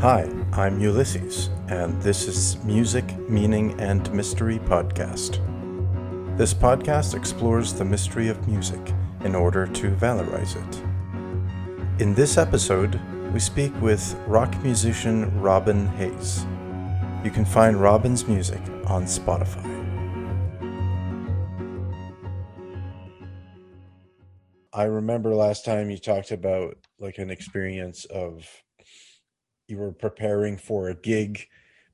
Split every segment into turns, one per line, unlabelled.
Hi, I'm Ulysses, and this is Music, Meaning, and Mystery Podcast. This podcast explores the mystery of music in order to valorize it. In this episode, we speak with rock musician Robin Hayes. You can find Robin's music on Spotify. I remember last time you talked about like an experience of you were preparing for a gig,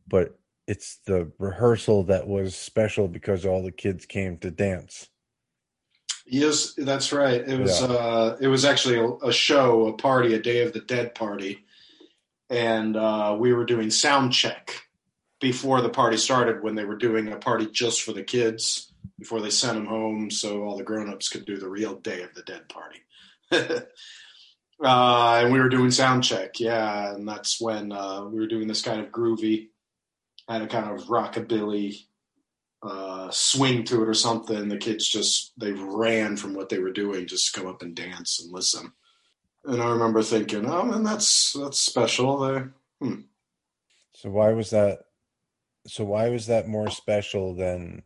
but it's the rehearsal that was special because all the kids came to dance.
Yes, that's right. It was yeah. uh, it was actually a, a, show, a party, a Day of the Dead party, and uh, we were doing sound check before the party started. When they were doing a party just for the kids before they sent them home, so all the grown-ups could do the real Day of the Dead party. Uh, and we were doing sound check, yeah, and that's when uh, we were doing this kind of groovy, had a kind of rockabilly uh, swing to it or something. The kids just they ran from what they were doing just to come up and dance and listen. And I remember thinking, oh man, that's that's special. There. Hmm.
So why was that? So why was that more special than,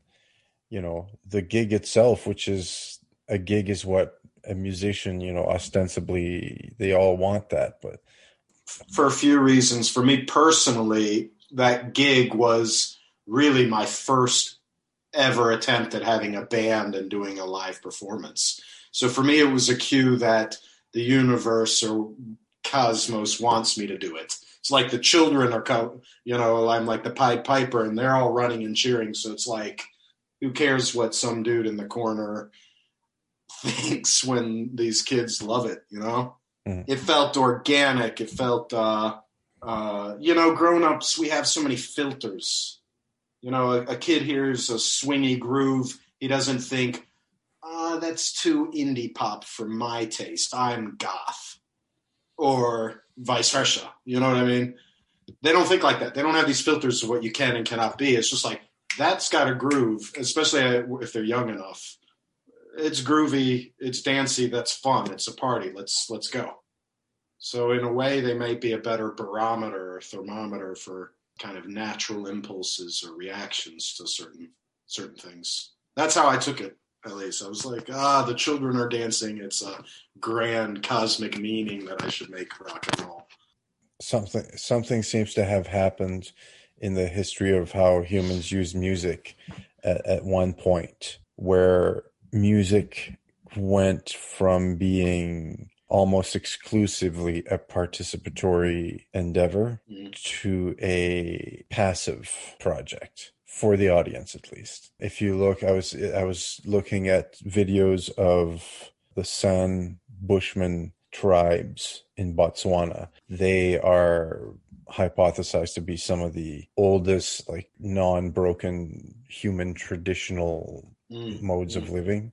you know, the gig itself, which is a gig is what a musician, you know, ostensibly they all want that, but
for a few reasons. For me personally, that gig was really my first ever attempt at having a band and doing a live performance. So for me, it was a cue that the universe or cosmos wants me to do it. It's like the children are, you know, I'm like the Pied Piper and they're all running and cheering. So it's like, who cares what some dude in the corner thinks when these kids love it, you know? Mm. It felt organic. It felt, uh, uh, you know, grown ups, we have so many filters. You know, a, a, kid hears a swingy groove, he doesn't think, uh, that's too indie pop for my taste. I'm goth. Or vice versa. You know what I mean? They don't think like that. They don't have these filters of what you can and cannot be. It's just like, that's got a groove, especially if they're young enough it's groovy, it's dancey, that's fun, it's a party. Let's let's go. So in a way, they might be a better barometer or thermometer for kind of natural impulses or reactions to certain certain things. That's how I took it. At least I was like, ah, the children are dancing. It's a grand cosmic meaning that I should make rock and roll.
Something something seems to have happened in the history of how humans use music at, at one point where music went from being almost exclusively a participatory endeavor mm. to a passive project for the audience at least if you look i was i was looking at videos of the san bushman tribes in botswana they are hypothesized to be some of the oldest like non-broken human traditional mm. modes of living.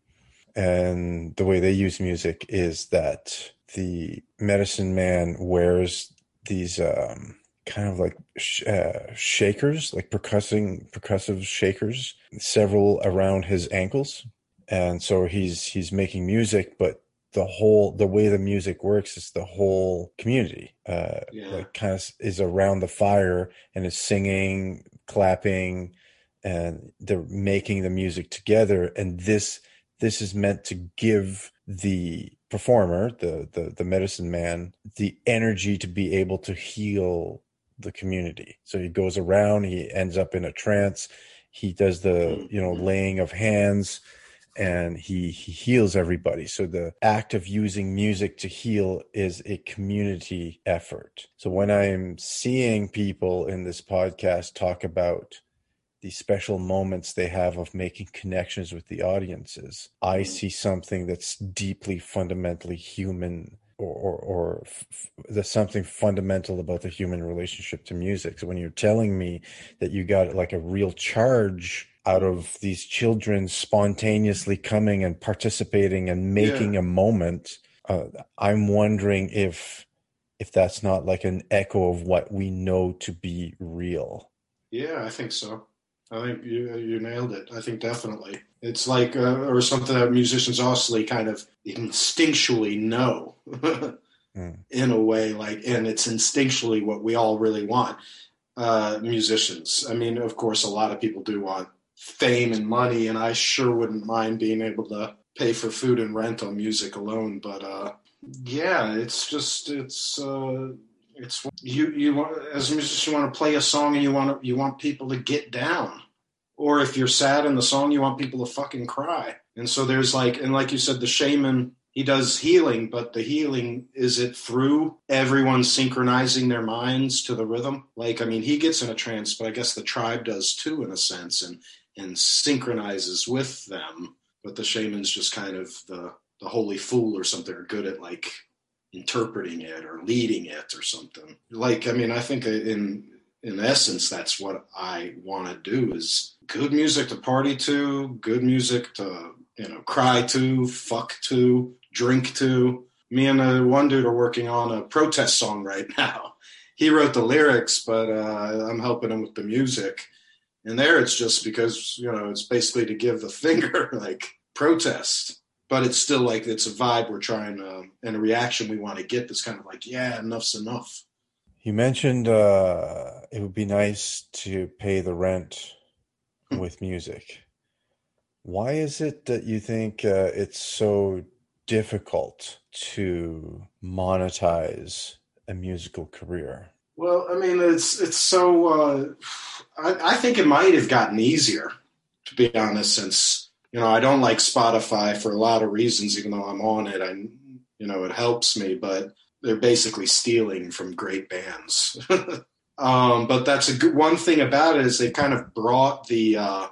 And the way they use music is that the medicine man wears these um, kind of like sh- uh, shakers, like percussing, percussive shakers, several around his ankles. And so he's he's making music, but the whole the way the music works is the whole community uh yeah. like kind of is around the fire and is singing clapping and they're making the music together and this this is meant to give the performer the the, the medicine man the energy to be able to heal the community. So he goes around he ends up in a trance he does the you know mm-hmm. laying of hands and he he heals everybody. So the act of using music to heal is a community effort. So when i'm seeing people in this podcast talk about these special moments they have of making connections with the audiences. I mm-hmm. see something that's deeply fundamentally human or, or, or f- there's something fundamental about the human relationship to music. So when you're telling me that you got like a real charge out of these children spontaneously coming and participating and making yeah. a moment, uh, I'm wondering if if that's not like an echo of what we know to be real.
Yeah, I think so. I think you you nailed it. I think definitely it's like uh, or something that musicians also kind of instinctually know.
Mm.
in a way like and it's instinctually what we all really want uh musicians i mean of course a lot of people do want fame and money and i sure wouldn't mind being able to pay for food and rent on music alone but uh yeah it's just it's uh it's you you want as a musician you want to play a song and you want to, you want people to get down or if you're sad in the song you want people to fucking cry and so there's like and like you said the shaman he does healing, but the healing is it through everyone synchronizing their minds to the rhythm? Like, I mean, he gets in a trance, but I guess the tribe does too, in a sense, and and synchronizes with them. But the shaman's just kind of the the holy fool or something, or good at like interpreting it or leading it or something. Like, I mean, I think in in essence, that's what I want to do is good music to party to, good music to you know cry to, fuck to, drink to. Me and uh, one dude are working on a protest song right now. He wrote the lyrics, but uh, I'm helping him with the music. And there, it's just because you know it's basically to give the finger, like protest, but it's still like it's a vibe we're trying to, and a reaction we want to get. That's kind of like, yeah, enough's enough.
You mentioned uh, it would be nice to pay the rent with music. Why is it that you think uh, it's so difficult to monetize a musical career?
Well, I mean, it's it's so. Uh, I, I think it might have gotten easier, to be honest, since you know I don't like Spotify for a lot of reasons. Even though I'm on it, I you know it helps me, but they're basically stealing from great bands. um, but that's a good one thing about it is they kind of brought the uh,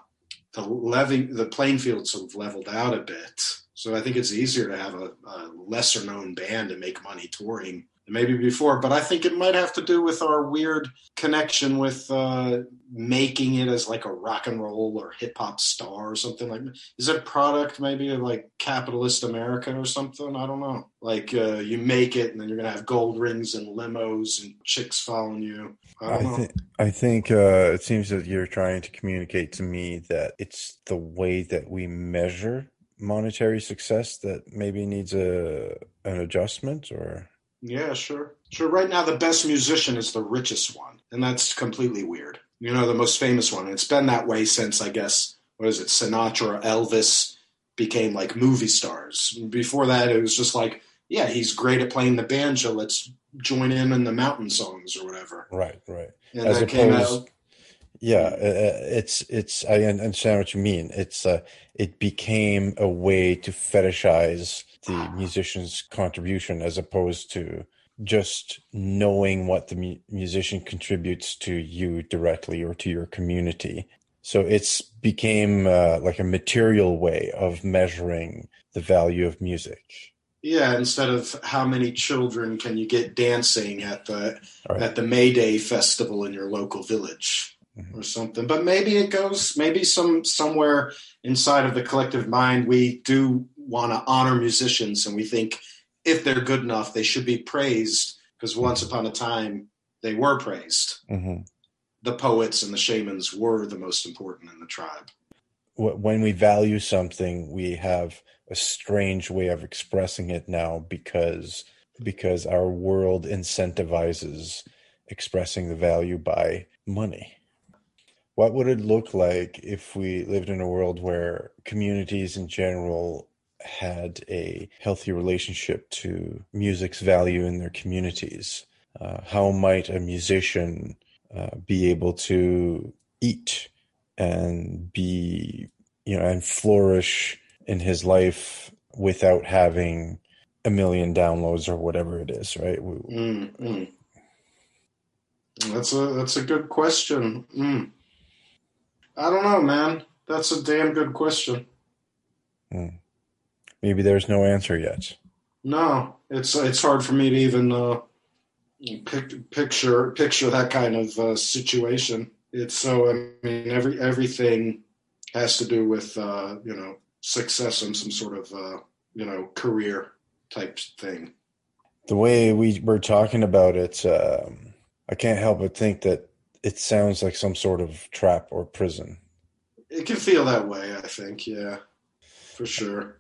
the leving the playing field sort of leveled out a bit. So I think it's easier to have a, a lesser known band and make money touring maybe before. But I think it might have to do with our weird connection with uh, making it as like a rock and roll or hip hop star or something like that. Is it product maybe of like capitalist America or something? I don't know. Like uh, you make it and then you're gonna have gold rings and limos and chicks following you. I,
I think I think uh, it seems that you're trying to communicate to me that it's the way that we measure monetary success that maybe needs a an adjustment or
yeah sure. Sure right now the best musician is the richest one and that's completely weird. You know the most famous one. And it's been that way since i guess what is it sinatra elvis became like movie stars. Before that it was just like yeah he's great at playing the banjo let's join in in the mountain songs or whatever.
Right right.
And As that opposed, came out
yeah, uh, uh, it's it's. I understand what you mean. It's uh, it became a way to fetishize the musician's contribution as opposed to just knowing what the mu- musician contributes to you directly or to your community. So it's became uh, like a material way of measuring the value of music.
Yeah, instead of how many children can you get dancing at the right. at the May Day festival in your local village mm-hmm. or something. But maybe it goes maybe some somewhere inside of the collective mind we do want to honor musicians and we think if they're good enough they should be praised because once upon a time they were praised.
Mm-hmm.
The poets and the shamans were the most important in the tribe.
When we value something, we have a strange way of expressing it now because because our world incentivizes expressing the value by money what would it look like if we lived in a world where communities in general had a healthy relationship to music's value in their communities? Uh, how might a musician uh, be able to eat and be, you know, and flourish in his life without having a million downloads or whatever it is, right?
Mm-hmm. That's a that's a good question. Mm. I don't know, man. That's a damn good question.
Hmm. Maybe there's no answer yet.
No, it's it's hard for me to even uh, pic- picture picture that kind of uh, situation. It's so I mean every everything has to do with uh, you know success and some sort of uh, you know career type thing.
The way we were talking about it, um, I can't help but think that it sounds like some sort of trap or prison.
It can feel that way, I think, yeah. For sure.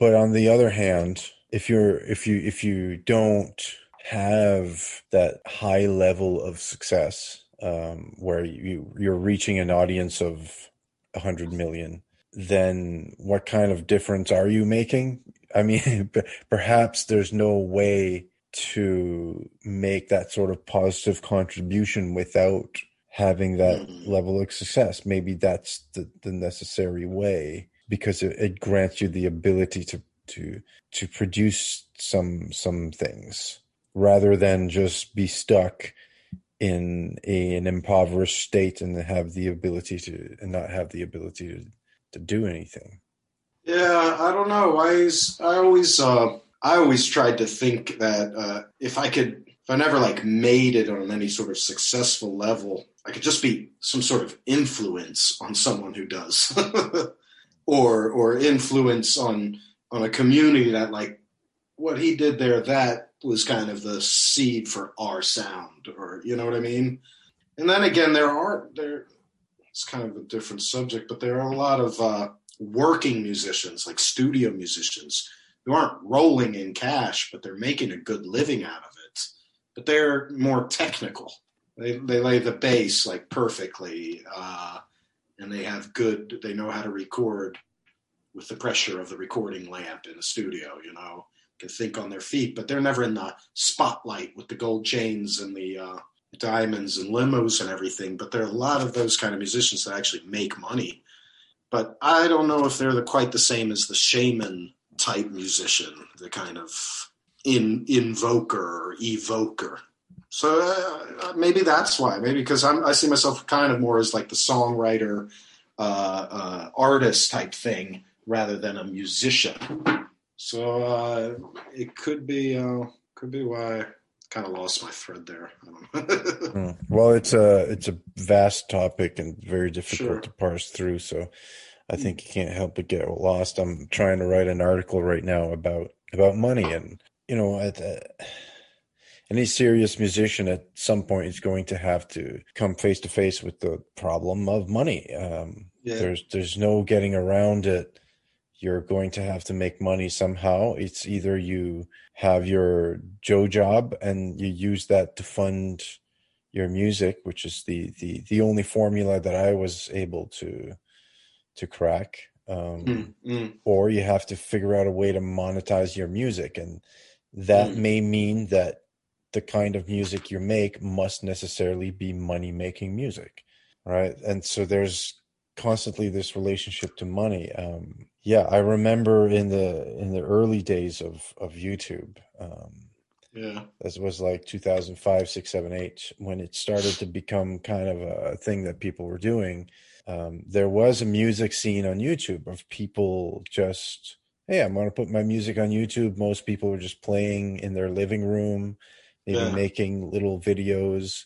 But on the other hand, if you're if you if you don't have that high level of success um, where you you're reaching an audience of 100 million then what kind of difference are you making? I mean perhaps there's no way to make that sort of positive contribution without having that mm-hmm. level of success. Maybe that's the, the necessary way because it, it grants you the ability to to to produce some some things rather than just be stuck in a, an impoverished state and have the ability to and not have the ability to, to do anything.
Yeah i don't know. I i always uh i always tried to think that uh if i could if i never like made it on any sort of successful level i could just be some sort of influence on someone who does or or influence on on a community that like what he did there that was kind of the seed for our sound, or you know what I mean. And then again, there are there. It's kind of a different subject, but there are a lot of uh, working musicians, like studio musicians, who aren't rolling in cash, but they're making a good living out of it. But they're more technical. They they lay the bass like perfectly, uh, and they have good. They know how to record with the pressure of the recording lamp in a studio. You know, can think on their feet, but they're never in the spotlight with the gold chains and the uh, diamonds and limos and everything. But there are a lot of those kind of musicians that actually make money. But I don't know if they're the, quite the same as the shaman type musician, the kind of in invoker or evoker. So uh, uh maybe that's why. Maybe because i see myself kind of more as like the songwriter, uh, uh, artist type thing rather than a musician. So uh, it could be uh, could be why I kind of lost my thread there.
mm. Well, it's a it's a vast topic and very difficult sure. to parse through. So I hmm. think you can't help but get lost. I'm trying to write an article right now about about money, and you know, at, uh, any serious musician at some point is going to have to come face to face with the problem of money. Um, yeah. There's there's no getting around it you're going to have to make money somehow. It's either you have your Joe job and you use that to fund your music, which is the the the only formula that I was able to to crack. Um, mm, mm. Or you have to figure out a way to monetize your music, and that mm. may mean that the kind of music you make must necessarily be money making music, right? And so there's constantly this relationship to money. Um, yeah, I remember in the in the early days of of YouTube. Um,
yeah,
this was like 2005, six, seven, eight, when it started to become kind of a thing that people were doing. Um, there was a music scene on YouTube of people just, hey, I'm going to put my music on YouTube. Most people were just playing in their living room, maybe yeah. making little videos.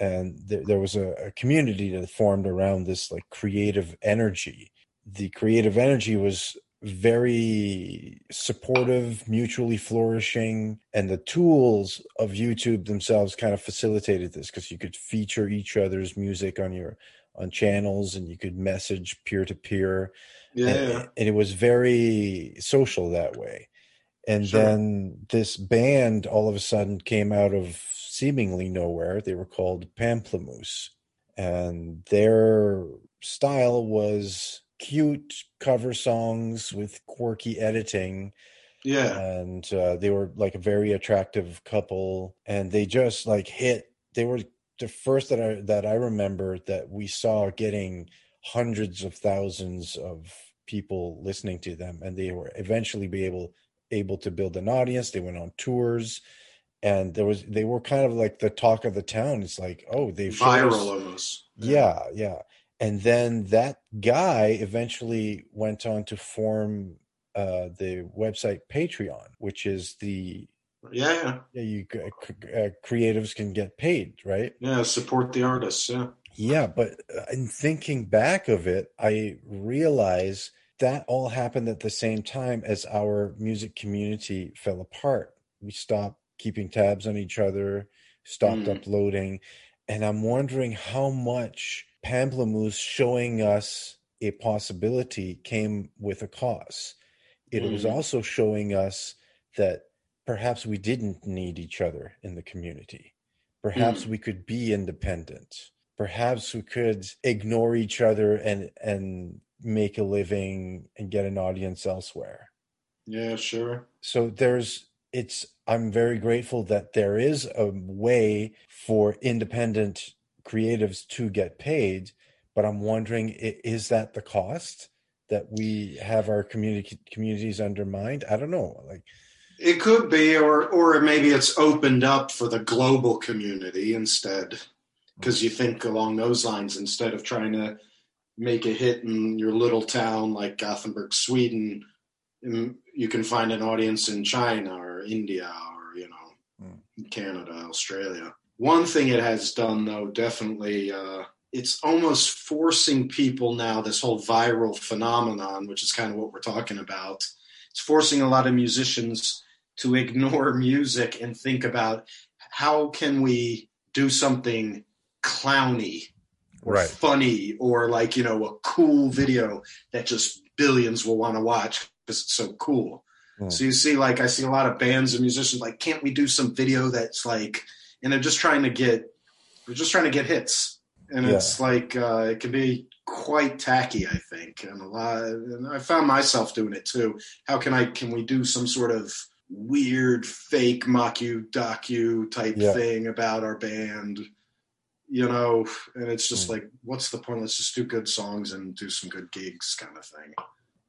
And there, there was a, a, community that formed around this like creative energy. The creative energy was very supportive mutually flourishing and the tools of youtube themselves kind of facilitated this because you could feature each other's music on your on channels and you could message peer to peer.
Yeah.
and, and, it was very social that way and sure. then this band all of a sudden came out of seemingly nowhere. They were called Pomplamoose, and their style was cute cover songs with quirky editing.
Yeah,
and uh, they were like a very attractive couple, and they just like hit. They were the first that I that I remember that we saw getting hundreds of thousands of people listening to them, and they were eventually be able able to build an audience. They went on tours and there was they were kind of like the talk of the town. It's like, oh, they've
viral almost.
Yeah, yeah. And then that guy eventually went on to form uh, the website Patreon, which is the
yeah,
yeah you uh, creatives can get paid, right?
Yeah, support the artists. Yeah,
yeah. But uh, in thinking back of it, I realize that all happened at the same time as our music community fell apart. We stopped keeping tabs on each other, stopped mm. uploading. And I'm wondering how much Pomplamoose showing us a possibility came with a cost. It mm. was also showing us that perhaps we didn't need each other in the community. Perhaps
Mm.
we could be independent. Perhaps we could ignore each other and and make a living and get an audience elsewhere.
Yeah, sure.
So there's it's I'm very grateful that there is a way for independent creatives to get paid, but I'm wondering is that the cost that we have our community communities undermined? I don't know. Like
It could be, or or maybe it's opened up for the global community instead, because you think along those lines instead of trying to make a hit in your little town like Gothenburg, Sweden, mm, you can find an audience in China or India or you know Canada, Australia. One thing it has done though, definitely, uh, it's almost forcing people now. This whole viral phenomenon, which is kind of what we're talking about, it's forcing a lot of musicians to ignore music and think about how can we do something clowny or
Right.
funny or like you know a cool video that just billions will want to watch because it's so cool
Hmm.
so you see like i see a lot of bands and musicians like can't we do some video that's like and they're just trying to get they're just trying to get hits and
Yeah.
it's like uh, it can be quite tacky i think and a lot and i found myself doing it too how can i can we do some sort of weird fake mock-you docu type
Yeah.
thing about our band you know and it's just
Mm.
like what's the point? Let's just do good songs and do some good gigs kind of thing.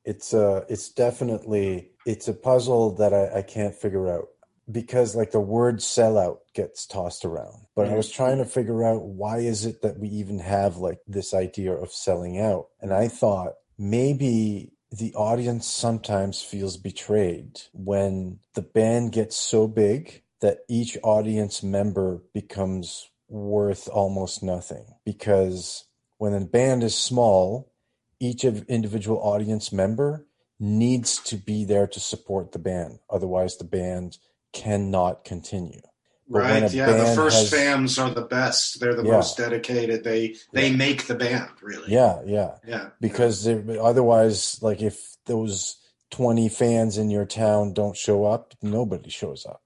It's uh it's definitely it's a puzzle that I, I can't figure out because like the word sellout gets tossed around. But i was trying to figure out why is it that we even have like this idea of selling out? And i thought maybe the audience sometimes feels betrayed when the band gets so big that each audience member becomes worth almost nothing because when a band is small each of individual audience member needs to be there to support the band. Otherwise the band cannot continue. But
right. yeah the first
has-
fans are the best. They're the
Yeah.
most dedicated. They they
Yeah.
make the band really.
Yeah yeah.
Yeah.
Because otherwise like if those 20 fans in your town don't show up nobody shows up.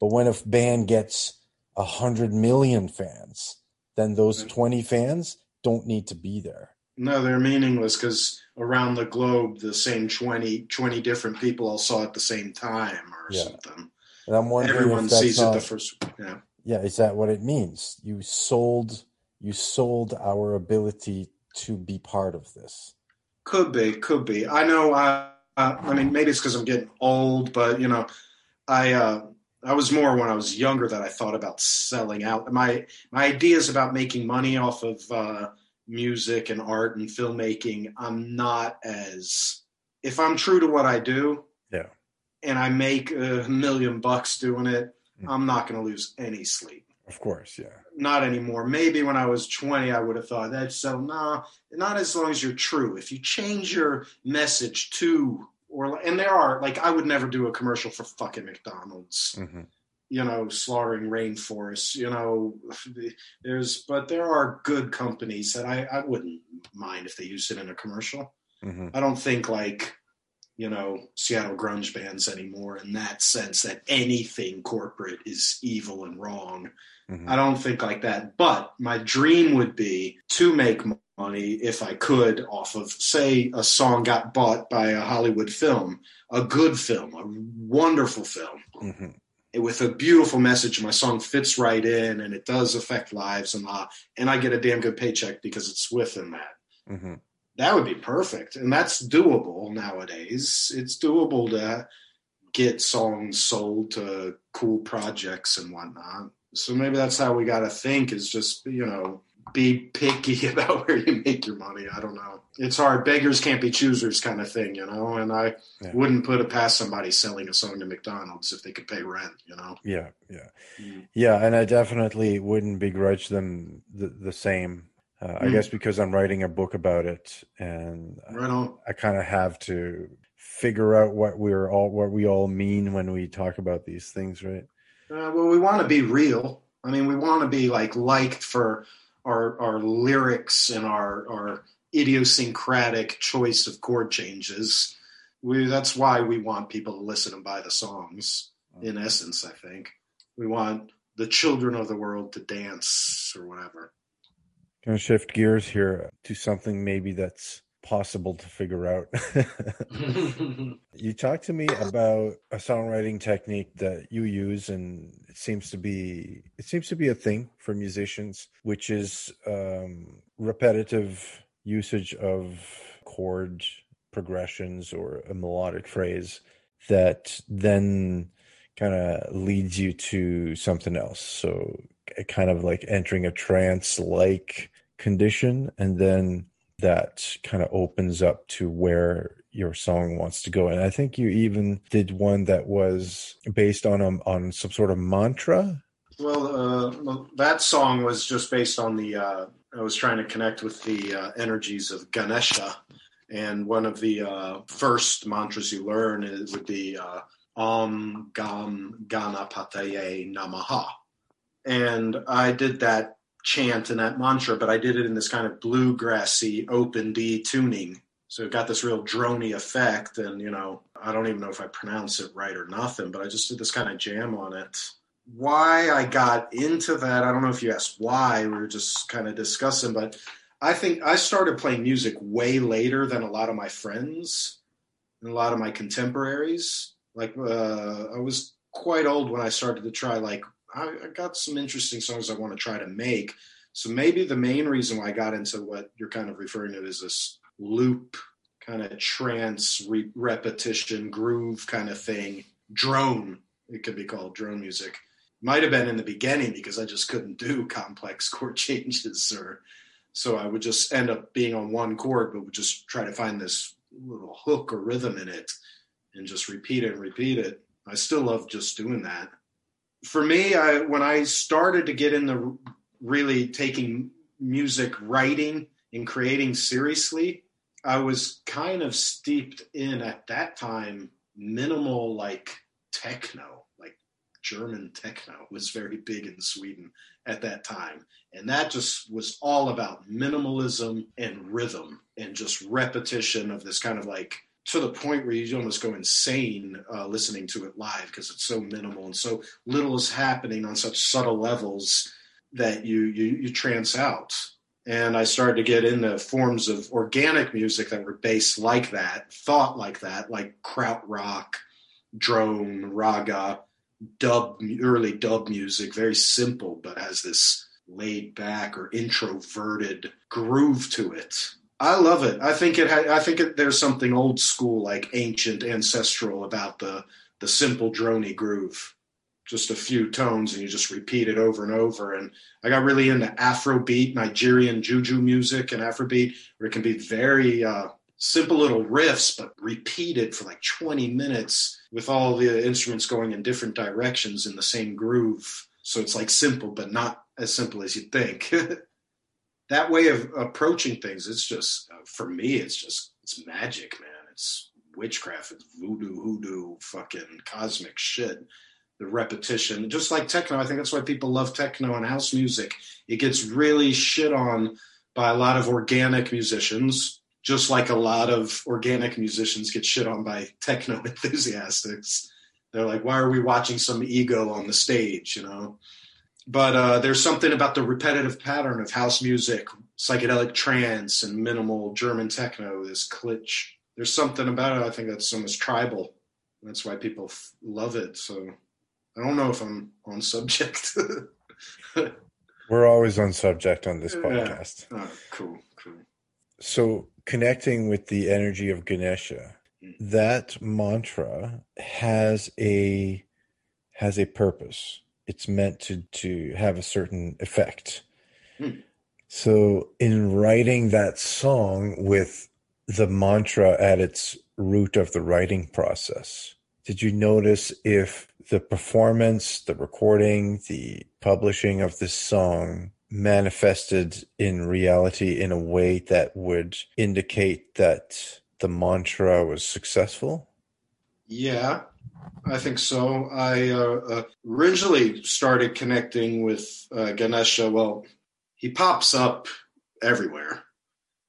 But when a band gets a hundred million fans then those 20 fans don't need to be there
No, they're meaningless because around the globe, the same 20, 20 different people all saw it at the same time or
Yeah.
something.
and i'm wondering
Everyone
if that's
sees
not,
it the first. Yeah.
yeah is that what it means you sold you sold our ability to be part of this
Could be, could be. I know. I, uh, I mean, maybe it's because I'm getting old, but you know, I uh, I was more when I was younger that I thought about selling out. My my ideas about making money off of uh, music and art and filmmaking. I'm not as if I'm true to what I do.
Yeah.
And I make a million bucks doing it.
Mm.
I'm not going to lose any sleep
of course yeah
not anymore. Maybe when I was 20, I would have thought that. So, nah, not as long as you're true. If you change your message to, or, and there are, like, I would never do a commercial for fucking McDonald's,
hmm
you know, slaughtering rainforests, you know, there's, but there are good companies that I, I wouldn't mind if they used it in a commercial.
hmm
I don't think like you know Seattle grunge bands anymore in that sense that anything corporate is evil and wrong.
hmm
I don't think like that. But my dream would be to make money if I could off of say a song got bought by a Hollywood film, a good film, a wonderful film
hmm
with a beautiful message. My song fits right in and it does affect lives and uh, and I get a damn good paycheck because it's within that.
Hmm
that would be perfect and that's doable nowadays. It's doable to get songs sold to cool projects and whatnot. So maybe that's how we got to think is just you know be picky about where you make your money i don't know it's hard beggars can't be choosers kind of thing you know and i
Yeah.
wouldn't put it past somebody selling a song to mcdonald's if they could pay rent you know
Yeah, yeah,
Mm.
yeah, and I definitely wouldn't begrudge them the, the same. Uh, I
Mm.
guess because I'm writing a book about it, and
right on
I kind of have to figure out what we're all what we all mean when we talk about these things, right?
Uh, well, we want to be real. I mean, we want to be like liked for our our lyrics and our our idiosyncratic choice of chord changes. we that's why we want people to listen and buy the songs. In mm. essence, I think we want the children of the world to dance or whatever.
To shift gears here to something maybe that's possible to figure out. you talked to me about a songwriting technique that you use, and it seems to be it seems to be a thing for musicians, which is um, repetitive usage of chord progressions or a melodic phrase that then kind of leads you to something else. So kind of like entering a trance like condition and then that kind of opens up to where your song wants to go. And i think you even did one that was based on a, on some sort of mantra.
Well uh, that song was just based on the uh, i was trying to connect with the uh, energies of ganesha. And one of the uh, first mantras you learn is, would be uh, Om Gam Ganapataye Namaha. And I did that chant and that mantra, but I did it in this kind of bluegrassy open D tuning. So it got this real drony effect. And, you know, I don't even know if I pronounce it right or nothing, but I just did this kind of jam on it. Why I got into that, I don't know if you asked why, we were just kind of discussing, but I think I started playing music way later than a lot of my friends and a lot of my contemporaries. Like uh, I was quite old when I started to try. Like I, I got some interesting songs I want to try to make. So maybe the main reason why I got into what you're kind of referring to is this loop kind of trance re- repetition groove kind of thing drone it could be called drone music might have been in the beginning because i just couldn't do complex chord changes or so i would just end up being on one chord but would just try to find this little hook or rhythm in it and just repeat it and repeat it. I still love just doing that. For me, I when I started to get into really taking music writing and creating seriously, I was kind of steeped in at that time minimal like techno, like German techno was very big in Sweden at that time. And that just was all about minimalism and rhythm and just repetition of this kind of like to the point where you almost go insane uh, listening to it live because it's so minimal and so little is happening on such subtle levels that you you you trance out. And I started to get into forms of organic music that were based like that, thought like that, like krautrock, drone, raga, dub, early dub music, very simple, but has this laid back or introverted groove to it I love it. I think it. Ha- I think it, there's something old school, like ancient, ancestral about the the simple drony groove. Just a few tones, and you just repeat it over and over. And I got really into Afrobeat, Nigerian juju music, and Afrobeat, where it can be very uh, simple little riffs, but repeated for like 20 minutes with all the instruments going in different directions in the same groove. So it's like simple, but not as simple as you'd think. that way of approaching things, it's just uh, for me, it's just it's magic, man. It's witchcraft, it's voodoo, hoodoo, fucking cosmic shit. The repetition, just like techno. I think that's why people love techno and house music. It gets really shit on by a lot of organic musicians, just like a lot of organic musicians get shit on by techno enthusiasts. They're like, why are we watching some ego on the stage? You know, but uh, there's something about the repetitive pattern of house music, psychedelic trance, and minimal German techno. This klitsch. There's something about it. I think that's almost tribal. That's why people f- love it. So I don't know if I'm on subject.
We're always on subject on this podcast.
Yeah. Oh, cool, cool.
So connecting with the energy of Ganesha, mm. that mantra has a has a purpose it's meant to to have a certain effect. Hmm. So in writing that song with the mantra at its root of the writing process, did you notice if the performance, the recording, the publishing of this song manifested in reality in a way that would indicate that the mantra was successful?
Yeah, I think so. I uh, uh, originally started connecting with uh, Ganesha. Well, he pops up everywhere.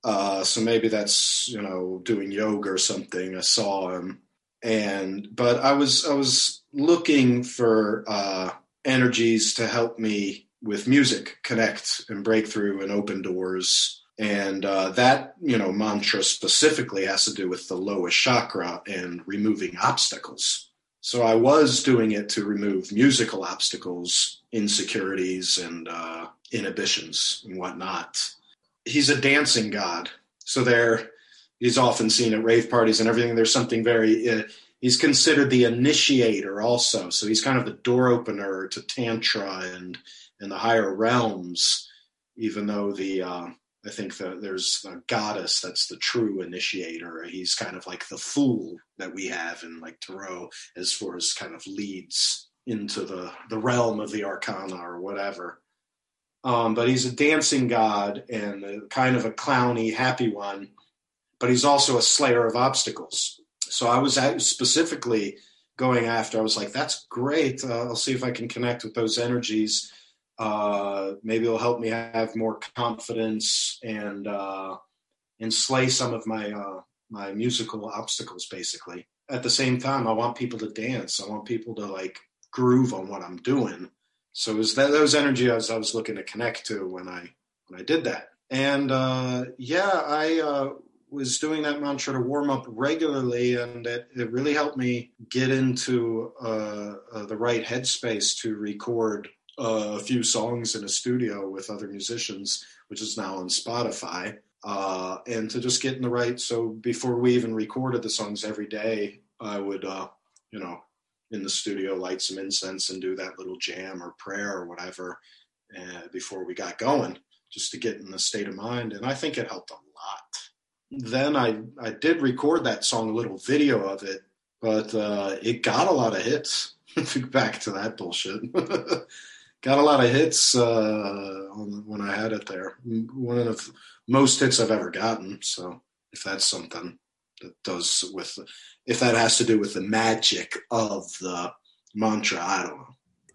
Uh, so maybe that's you know doing yoga or something. I saw him, and but I was I was looking for uh, energies to help me with music, connect and break through and open doors. And uh, that you know mantra specifically has to do with the lowest chakra and removing obstacles. So I was doing it to remove musical obstacles, insecurities, and uh, inhibitions and whatnot. He's a dancing god, so there he's often seen at rave parties and everything. There's something very uh, he's considered the initiator also, so he's kind of the door opener to tantra and and the higher realms. Even though the uh, I think that there's a goddess that's the true initiator. He's kind of like the fool that we have in like Tarot as far as kind of leads into the the realm of the arcana or whatever. Um, but he's a dancing god and a, kind of a clowny, happy one. But he's also a slayer of obstacles. So I was specifically going after. I was like, "That's great. Uh, I'll see if I can connect with those energies. Uh, maybe it'll help me have more confidence and uh, and slay some of my uh, my musical obstacles." Basically, at the same time, I want people to dance. I want people to like groove on what I'm doing. So it was that those energy I was I was looking to connect to when I when I did that. And uh, yeah, I uh, was doing that mantra to warm up regularly, and it, it really helped me get into uh, uh the right headspace to record a few songs in a studio with other musicians, which is now on Spotify. Uh, and to just get in the right. So before we even recorded the songs every day, I would, you know, in the studio, light some incense and do that little jam or prayer or whatever uh, before we got going, just to get in the state of mind. And I think it helped a lot. Then I, I did record that song, a little video of it, but uh, it got a lot of hits. Back to that bullshit. got a lot of hits uh, when I had it there. One of the most hits I've ever gotten. So if that's something that does with if that has to do with the magic of the mantra i don't know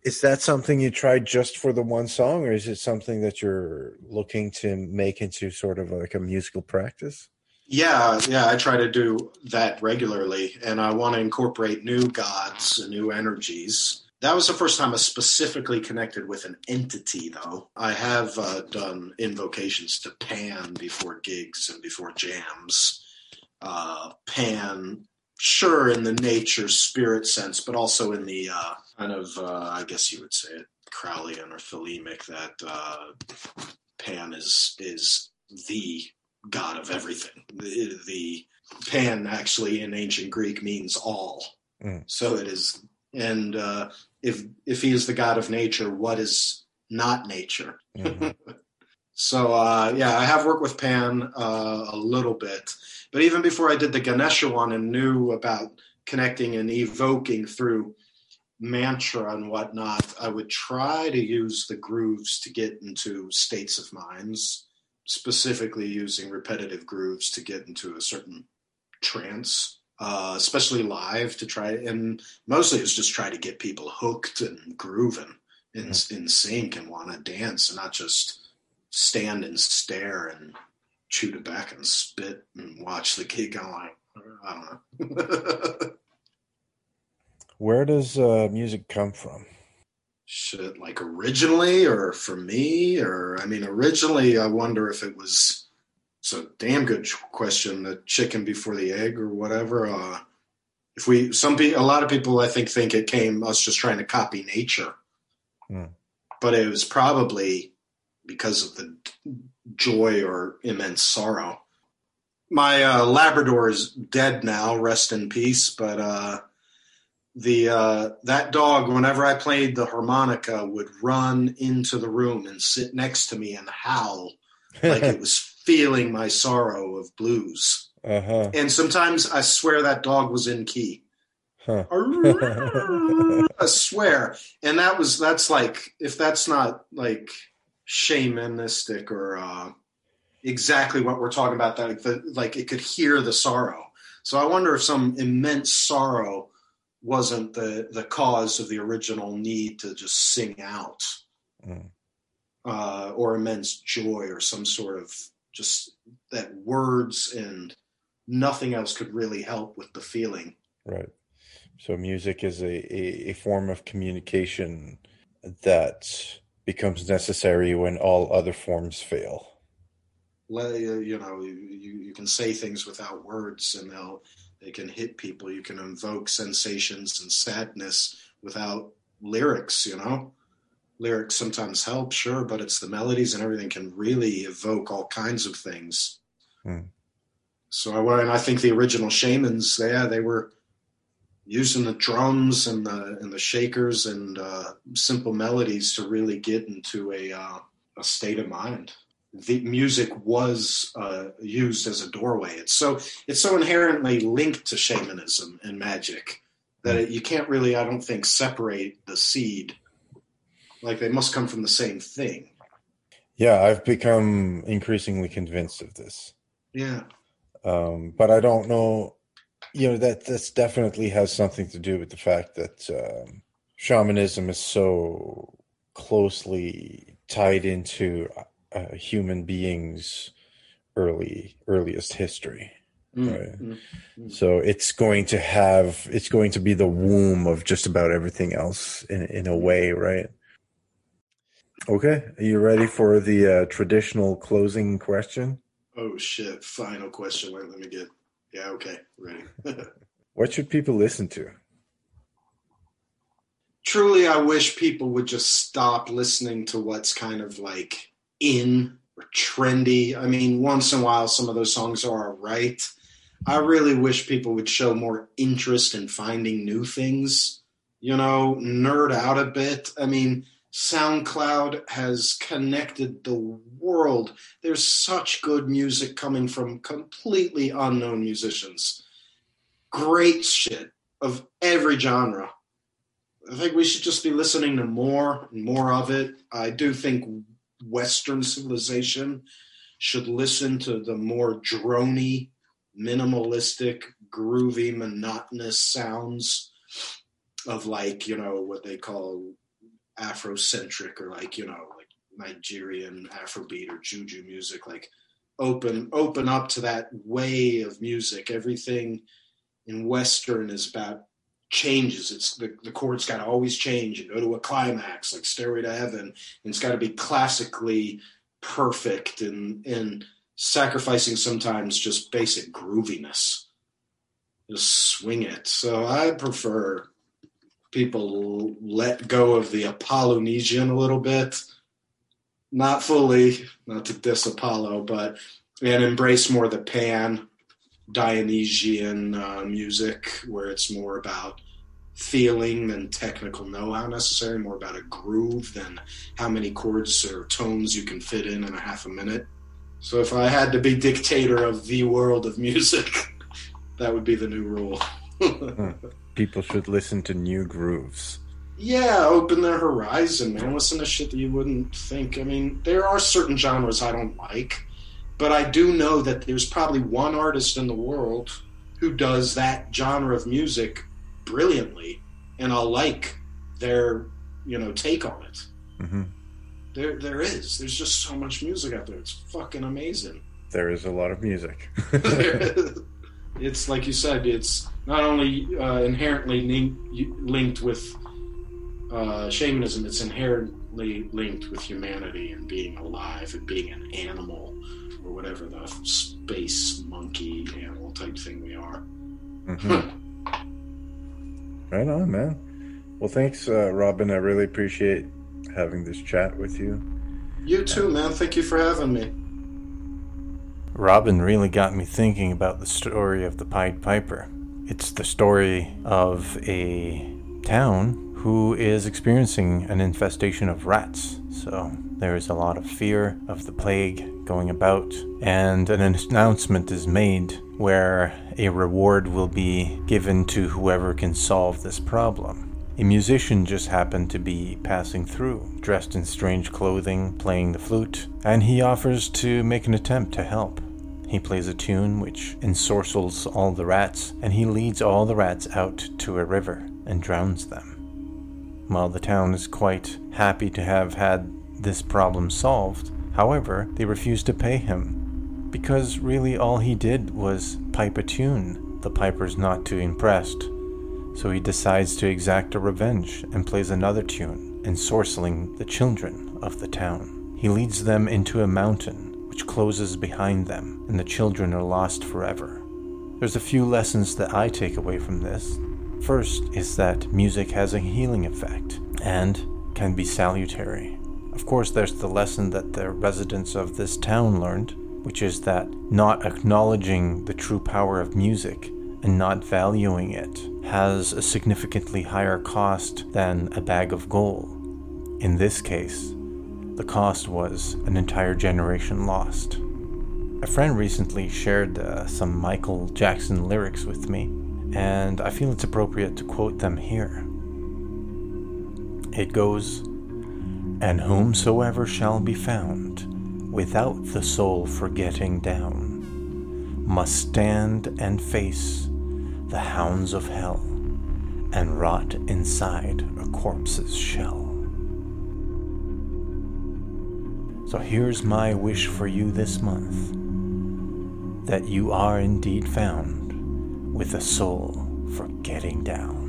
is that something you tried just for the one song or is it something that you're looking to make into sort of like a musical practice
yeah yeah i try to do that regularly and i want to incorporate new gods and new energies that was the first time I specifically connected with an entity, though. I have uh, done invocations to Pan before gigs and before jams uh, Pan, sure in the nature spirit sense, but also in the uh, kind of, uh, I guess you would say it, Crowleyan or Thelemic, that uh, Pan is is the god of everything. The, the Pan actually in ancient Greek means all. Mm. So it is, and uh, if if he is the god of nature, what is not nature? Mm-hmm. so uh, yeah, I have worked with Pan uh, a little bit, but even before I did the Ganesha one and knew about connecting and evoking through mantra and whatnot, I would try to use the grooves to get into states of minds, specifically using repetitive grooves to get into a certain trance. Uh, especially live to try and mostly it's just try to get people hooked and grooving in, mm-hmm. in sync and want to dance and not just stand and stare and chew tobacco and spit and watch the gig. Like, I don't know.
Where does uh, music come from?
Shit, like originally, or for me, or I mean, originally, I wonder if it was. It's a damn good question. The chicken before the egg, or whatever. Uh, if we, some people, a lot of people, I think, think it came us just trying to copy nature, hmm. but it was probably because of the joy or immense sorrow. My uh, Labrador is dead now, rest in peace. But uh, the uh, that dog, whenever I played the harmonica, would run into the room and sit next to me and howl like it was feeling my sorrow of blues. Uh-huh. And sometimes I swear that dog was in key. Huh. I swear. And that was that's like if that's not like shamanistic or uh, exactly what we're talking about. That like, the, like it could hear the sorrow. So I wonder if some immense sorrow wasn't the the cause of the original need to just sing out, mm. uh, or immense joy or some sort of just that words and nothing else could really help with the feeling.
Right. So music is a, a, a form of communication that becomes necessary when all other forms fail.
You know, you, you can say things without words and they'll they can hit people. You can invoke sensations and sadness without lyrics, you know. Lyrics sometimes help, sure, but it's the melodies and everything can really evoke all kinds of things. Hmm. So I and I think the original shamans, yeah, they were using the drums and the and the shakers and uh, simple melodies to really get into a uh, a state of mind. The music was uh, used as a doorway. It's so it's so inherently linked to shamanism and magic that it, you can't really, I don't think, separate the seed. Like they must come from the same thing.
Yeah, I've become increasingly convinced of this.
Yeah.
Um, but I don't know you know that this definitely has something to do with the fact that um, shamanism is so closely tied into uh, human beings' early earliest history. Mm, right. Mm, mm. So it's going to have it's going to be the womb of just about everything else in in a way, right? Okay, are you ready for the uh, traditional closing question?
Oh shit! Final question. Wait, let me get yeah, okay, ready.
what should people listen to?
Truly, I wish people would just stop listening to what's kind of like in or trendy. I mean, once in a while, some of those songs are all right. I really wish people would show more interest in finding new things, you know, nerd out a bit. I mean, SoundCloud has connected the world. There's such good music coming from completely unknown musicians. Great shit of every genre. I think we should just be listening to more and more of it. I do think Western civilization should listen to the more drony, minimalistic, groovy, monotonous sounds of like, you know, what they call Afrocentric or like you know like Nigerian Afrobeat or juju music. Like open open up to that way of music. Everything in Western is about changes. It's the, the chords got to always change and go to a climax, like Stairway to Heaven. And it's got to be classically perfect and and sacrificing sometimes just basic grooviness. Just swing it. So I prefer people let go of the Apollonesian a little bit, not fully, not to diss Apollo, but and embrace more the pan Dionysian uh, music, where it's more about feeling than technical know-how necessary, more about a groove than how many chords or tones you can fit in in a half a minute. So if I had to be dictator of the world of music, that would be the new rule.
people should listen to new grooves.
Yeah, open their horizon, man. Listen to shit that you wouldn't think. I mean, there are certain genres I don't like, but I do know that there's probably one artist in the world who does that genre of music brilliantly, and I'll like their, you know, take on it. Mm-hmm. There, there is. There's just so much music out there. It's fucking amazing.
There is a lot of music.
it's like you said. It's not only uh, inherently linked with uh, shamanism, it's inherently linked with humanity and being alive and being an animal or whatever the space monkey animal type thing we are. Mm-hmm.
right on, man. Well, thanks, uh, Robin. I really appreciate having this chat with you.
You too, man. Thank you for having me.
Robin really got me thinking about the story of the Pied Piper. It's the story of a town who is experiencing an infestation of rats. So there is a lot of fear of the plague going about, and an announcement is made where a reward will be given to whoever can solve this problem. A musician just happened to be passing through, dressed in strange clothing, playing the flute, and he offers to make an attempt to help. He plays a tune which ensorcels all the rats, and he leads all the rats out to a river and drowns them. While the town is quite happy to have had this problem solved, however, they refuse to pay him. because really all he did was pipe a tune. The piper's not too impressed, so he decides to exact a revenge and plays another tune, ensorceling the children of the town. He leads them into a mountain, which closes behind them, and the children are lost forever. There's a few lessons that I take away from this. First is that music has a healing effect and can be salutary. Of course, there's the lesson that the residents of this town learned, which is that not acknowledging the true power of music and not valuing it has a significantly higher cost than a bag of gold. In this case, the cost was an entire generation lost. A friend recently shared uh, some Michael Jackson lyrics with me, and I feel it's appropriate to quote them here. It goes, And whomsoever shall be found without the soul forgetting down must stand and face the hounds of hell and rot inside a corpse's shell. So here's my wish for you this month that you are indeed found with a soul for getting down.